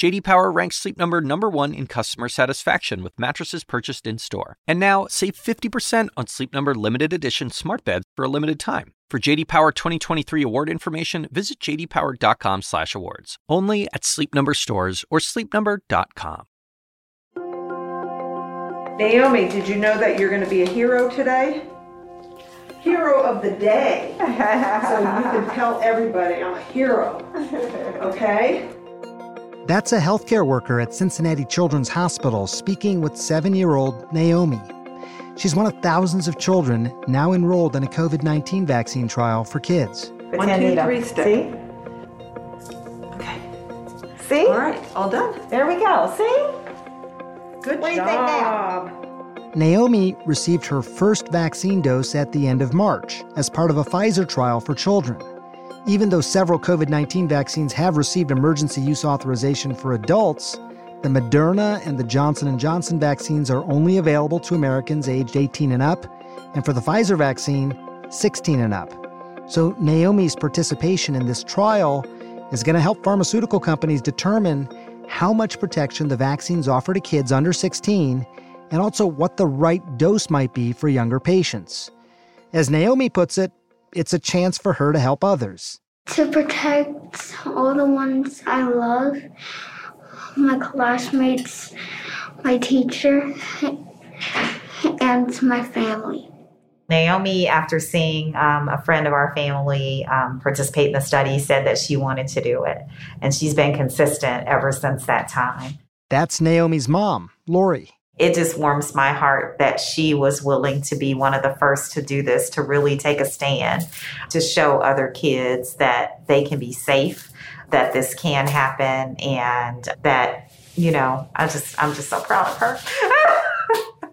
JD Power ranks Sleep Number number 1 in customer satisfaction with mattresses purchased in-store. And now, save 50% on Sleep Number limited edition smart beds for a limited time. For JD Power 2023 award information, visit jdpower.com/awards. Only at Sleep Number stores or sleepnumber.com. Naomi, did you know that you're going to be a hero today? Hero of the day. so you can tell everybody I'm a hero. Okay? That's a healthcare worker at Cincinnati Children's Hospital speaking with seven year old Naomi. She's one of thousands of children now enrolled in a COVID 19 vaccine trial for kids. One, two, three, stick. See? Okay. See? All right, all done. There we go. See? Good What do you think now? job. Naomi received her first vaccine dose at the end of March as part of a Pfizer trial for children. Even though several COVID 19 vaccines have received emergency use authorization for adults, the Moderna and the Johnson & Johnson vaccines are only available to Americans aged 18 and up, and for the Pfizer vaccine, 16 and up. So Naomi's participation in this trial is going to help pharmaceutical companies determine how much protection the vaccines offer to kids under 16 and also what the right dose might be for younger patients. As Naomi puts it, it's a chance for her to help others. to protect all the ones I love, my classmates, my teacher, and my family. Naomi, after seeing um, a friend of our family um, participate in the study, said that she wanted to do it. And she's been consistent ever since that time. That's Naomi's mom, Lori. It just warms my heart that she was willing to be one of the first to do this, to really take a stand, to show other kids that they can be safe, that this can happen, and that, you know, I just, I'm just so proud of her.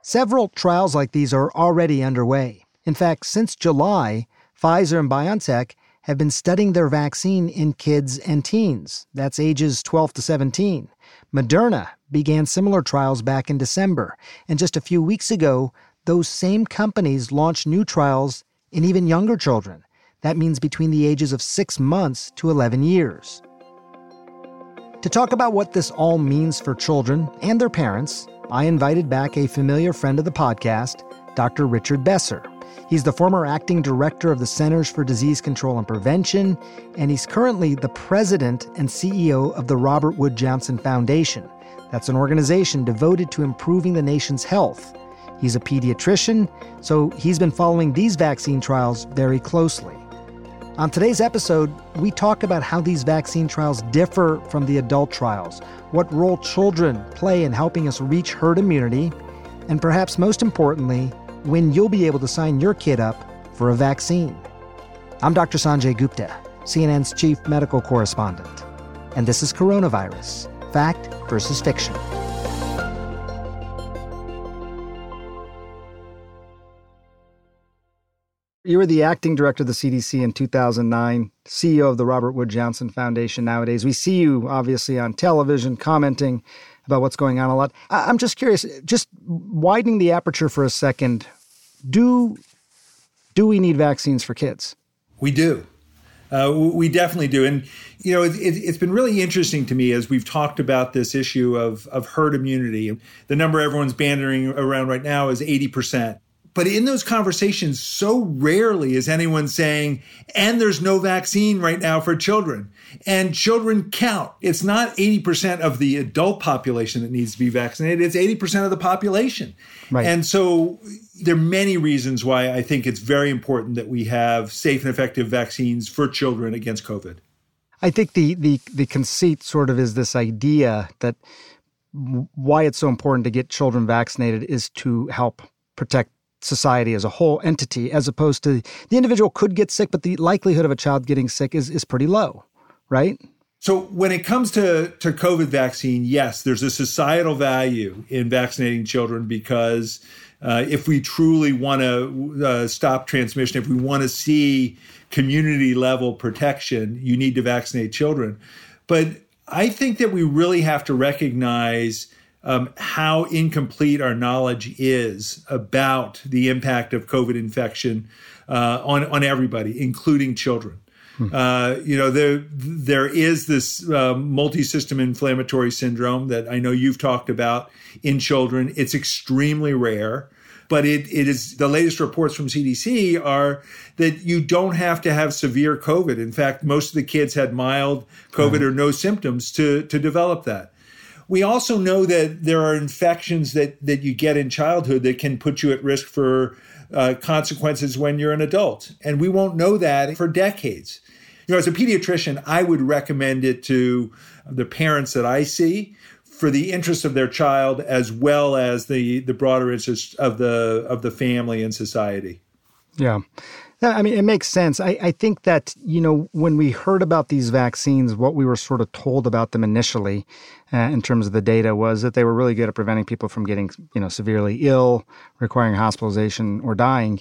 Several trials like these are already underway. In fact, since July, Pfizer and BioNTech have been studying their vaccine in kids and teens. That's ages 12 to 17. Moderna began similar trials back in December. And just a few weeks ago, those same companies launched new trials in even younger children. That means between the ages of six months to 11 years. To talk about what this all means for children and their parents, I invited back a familiar friend of the podcast, Dr. Richard Besser. He's the former acting director of the Centers for Disease Control and Prevention, and he's currently the president and CEO of the Robert Wood Johnson Foundation. That's an organization devoted to improving the nation's health. He's a pediatrician, so he's been following these vaccine trials very closely. On today's episode, we talk about how these vaccine trials differ from the adult trials, what role children play in helping us reach herd immunity, and perhaps most importantly, when you'll be able to sign your kid up for a vaccine. I'm Dr. Sanjay Gupta, CNN's chief medical correspondent, and this is Coronavirus Fact versus Fiction. You were the acting director of the CDC in 2009, CEO of the Robert Wood Johnson Foundation nowadays. We see you obviously on television commenting about what's going on a lot. I'm just curious, just widening the aperture for a second, do do we need vaccines for kids? We do. Uh, we definitely do. And, you know, it, it, it's been really interesting to me as we've talked about this issue of, of herd immunity. The number everyone's bandering around right now is 80%. But in those conversations, so rarely is anyone saying, and there's no vaccine right now for children. And children count. It's not 80% of the adult population that needs to be vaccinated, it's 80% of the population. Right. And so there are many reasons why I think it's very important that we have safe and effective vaccines for children against COVID. I think the the the conceit sort of is this idea that why it's so important to get children vaccinated is to help protect society as a whole entity, as opposed to the individual could get sick, but the likelihood of a child getting sick is is pretty low, right? So when it comes to, to COVID vaccine, yes, there's a societal value in vaccinating children because uh, if we truly want to uh, stop transmission, if we want to see community level protection, you need to vaccinate children. But I think that we really have to recognize um, how incomplete our knowledge is about the impact of COVID infection uh, on on everybody, including children. Hmm. Uh, you know, there there is this uh, multi-system inflammatory syndrome that I know you've talked about in children. It's extremely rare, but it, it is the latest reports from CDC are that you don't have to have severe COVID. In fact, most of the kids had mild COVID or no symptoms to to develop that. We also know that there are infections that that you get in childhood that can put you at risk for uh, consequences when you're an adult, and we won't know that for decades. You know, as a pediatrician, I would recommend it to the parents that I see for the interest of their child as well as the the broader interest of the of the family and society. Yeah. I mean, it makes sense. I, I think that, you know, when we heard about these vaccines, what we were sort of told about them initially uh, in terms of the data was that they were really good at preventing people from getting, you know, severely ill, requiring hospitalization, or dying.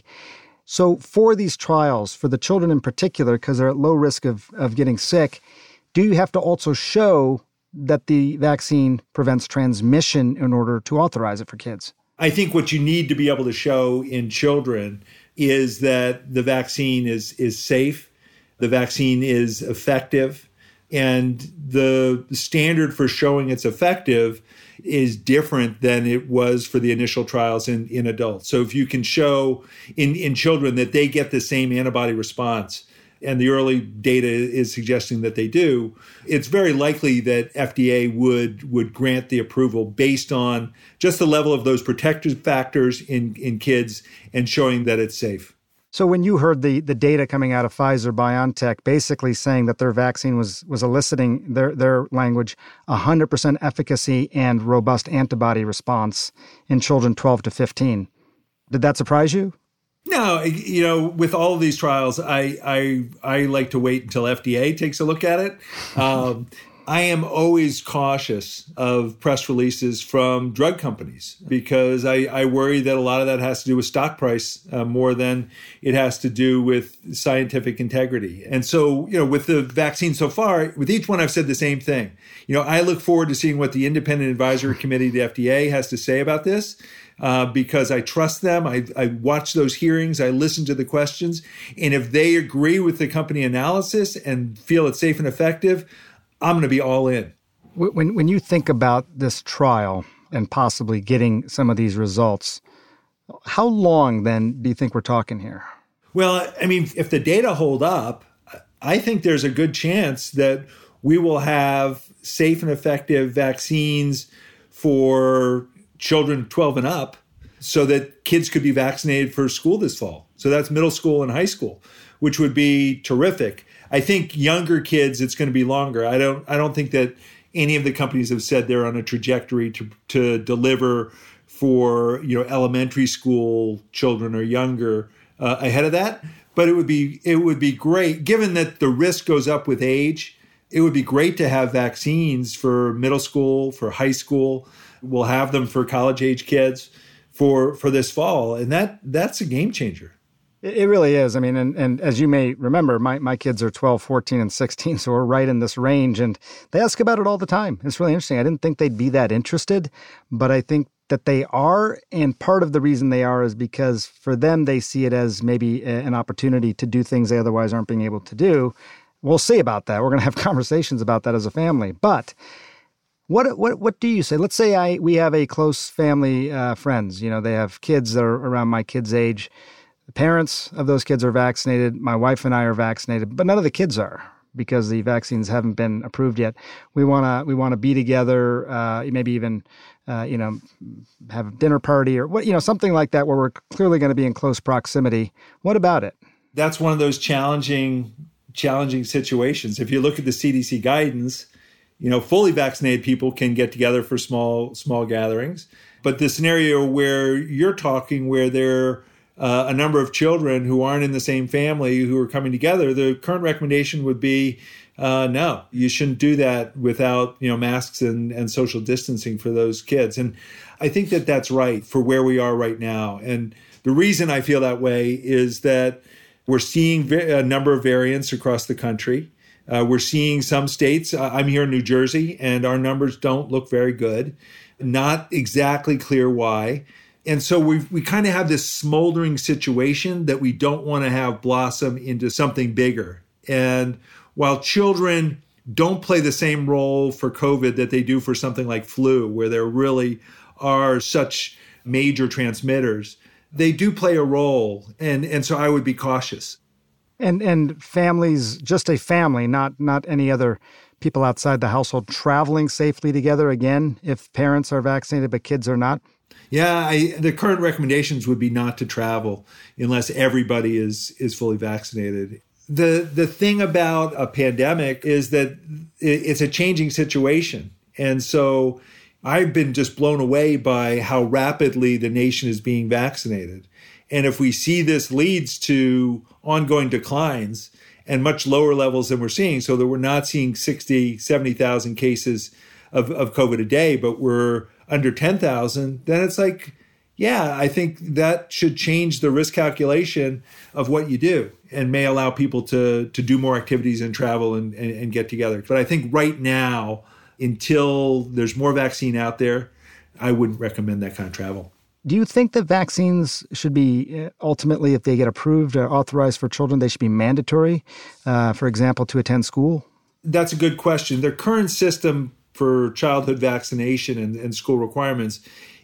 So, for these trials, for the children in particular, because they're at low risk of, of getting sick, do you have to also show that the vaccine prevents transmission in order to authorize it for kids? I think what you need to be able to show in children is that the vaccine is is safe, the vaccine is effective, and the standard for showing it's effective is different than it was for the initial trials in, in adults. So if you can show in, in children that they get the same antibody response, and the early data is suggesting that they do, it's very likely that FDA would would grant the approval based on just the level of those protective factors in, in kids and showing that it's safe. So when you heard the the data coming out of Pfizer BioNTech basically saying that their vaccine was was eliciting their their language 100% efficacy and robust antibody response in children 12 to 15. Did that surprise you? No, you know, with all of these trials, I I I like to wait until FDA takes a look at it. Um, I am always cautious of press releases from drug companies because I, I worry that a lot of that has to do with stock price uh, more than it has to do with scientific integrity. And so, you know, with the vaccine so far, with each one, I've said the same thing. You know, I look forward to seeing what the independent advisory committee, the FDA, has to say about this uh, because I trust them. I, I watch those hearings, I listen to the questions, and if they agree with the company analysis and feel it's safe and effective, I'm going to be all in. When when you think about this trial and possibly getting some of these results, how long then do you think we're talking here? Well, I mean, if the data hold up, I think there's a good chance that we will have safe and effective vaccines for children 12 and up so that kids could be vaccinated for school this fall. So that's middle school and high school, which would be terrific. I think younger kids it's going to be longer. I don't I don't think that any of the companies have said they're on a trajectory to to deliver for, you know, elementary school children or younger uh, ahead of that, but it would be it would be great given that the risk goes up with age. It would be great to have vaccines for middle school, for high school We'll have them for college age kids for for this fall, and that that's a game changer. It really is. I mean, and, and as you may remember, my, my kids are 12, 14, and 16, so we're right in this range, and they ask about it all the time. It's really interesting. I didn't think they'd be that interested, but I think that they are. And part of the reason they are is because for them, they see it as maybe a, an opportunity to do things they otherwise aren't being able to do. We'll see about that. We're going to have conversations about that as a family. But what what what do you say? Let's say I we have a close family uh, friends. You know, they have kids that are around my kids' age. The parents of those kids are vaccinated. My wife and I are vaccinated, but none of the kids are because the vaccines haven't been approved yet. We wanna we wanna be together. Uh, maybe even uh, you know have a dinner party or what you know something like that where we're clearly going to be in close proximity. What about it? That's one of those challenging challenging situations. If you look at the CDC guidance you know, fully vaccinated people can get together for small small gatherings. But the scenario where you're talking, where there are uh, a number of children who aren't in the same family who are coming together, the current recommendation would be uh, no, you shouldn't do that without you know masks and, and social distancing for those kids. And I think that that's right for where we are right now. And the reason I feel that way is that we're seeing a number of variants across the country. Uh, we're seeing some states, uh, I'm here in New Jersey, and our numbers don't look very good. Not exactly clear why. And so we we kind of have this smoldering situation that we don't want to have blossom into something bigger. And while children don't play the same role for COVID that they do for something like flu, where there really are such major transmitters, they do play a role. And, and so I would be cautious. And and families, just a family, not not any other people outside the household traveling safely together again if parents are vaccinated but kids are not. Yeah, I, the current recommendations would be not to travel unless everybody is is fully vaccinated. The the thing about a pandemic is that it's a changing situation. And so I've been just blown away by how rapidly the nation is being vaccinated. And if we see this leads to ongoing declines and much lower levels than we're seeing, so that we're not seeing 60, 70,000 cases of, of COVID a day, but we're under 10,000, then it's like, yeah, I think that should change the risk calculation of what you do and may allow people to, to do more activities and travel and, and, and get together. But I think right now, until there's more vaccine out there, I wouldn't recommend that kind of travel. Do you think that vaccines should be uh, ultimately, if they get approved or authorized for children, they should be mandatory, uh, for example, to attend school? That's a good question. Their current system for childhood vaccination and, and school requirements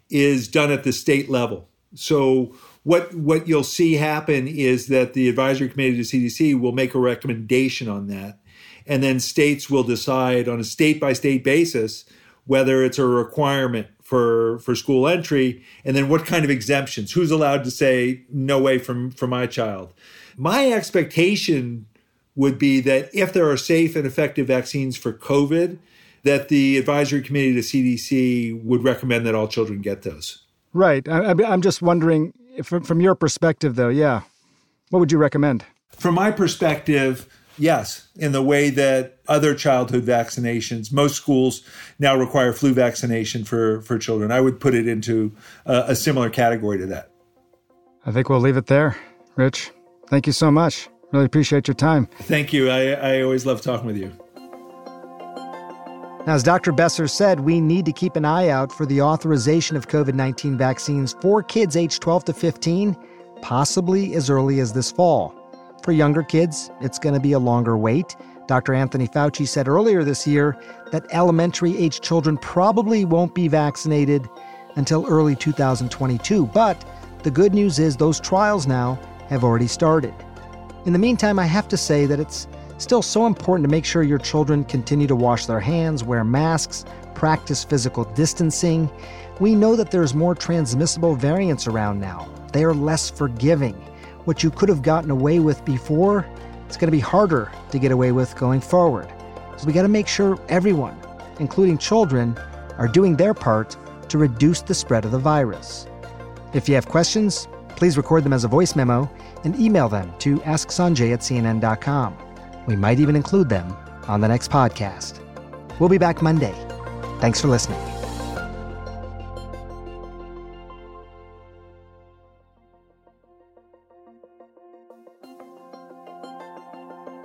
is done at the state level. So what what you'll see happen is that the advisory committee to CDC will make a recommendation on that, and then states will decide on a state by state basis whether it's a requirement for for school entry and then what kind of exemptions. Who's allowed to say no way from for my child? My expectation would be that if there are safe and effective vaccines for covid that the advisory committee to cdc would recommend that all children get those right I, i'm just wondering from, from your perspective though yeah what would you recommend from my perspective Yes, in the way that other childhood vaccinations, most schools now require flu vaccination for, for children. I would put it into a, a similar category to that. I think we'll leave it there. Rich, thank you so much. Really appreciate your time. Thank you. I, I always love talking with you. Now, as Dr. Besser said, we need to keep an eye out for the authorization of COVID 19 vaccines for kids aged 12 to 15, possibly as early as this fall. For younger kids, it's going to be a longer wait. Dr. Anthony Fauci said earlier this year that elementary age children probably won't be vaccinated until early 2022. But the good news is those trials now have already started. In the meantime, I have to say that it's still so important to make sure your children continue to wash their hands, wear masks, practice physical distancing. We know that there's more transmissible variants around now. They are less forgiving what you could have gotten away with before, it's going to be harder to get away with going forward. So we got to make sure everyone, including children, are doing their part to reduce the spread of the virus. If you have questions, please record them as a voice memo and email them to asksanjay at cnn.com. We might even include them on the next podcast. We'll be back Monday. Thanks for listening.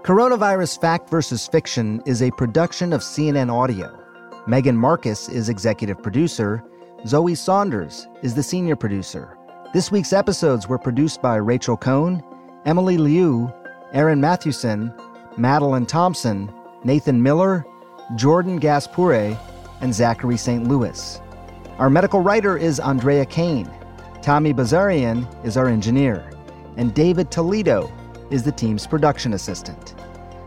Coronavirus Fact versus Fiction is a production of CNN Audio. Megan Marcus is executive producer. Zoe Saunders is the senior producer. This week's episodes were produced by Rachel Cohn, Emily Liu, Aaron Mathewson, Madeline Thompson, Nathan Miller, Jordan Gaspure, and Zachary St. Louis. Our medical writer is Andrea Kane. Tommy Bazarian is our engineer. And David Toledo is the team's production assistant.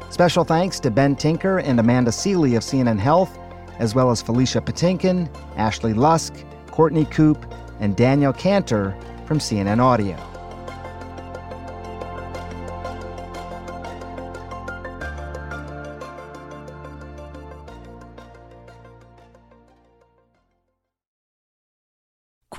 Special thanks to Ben Tinker and Amanda Sealy of CNN Health, as well as Felicia Patinkin, Ashley Lusk, Courtney Coop, and Daniel Cantor from CNN Audio.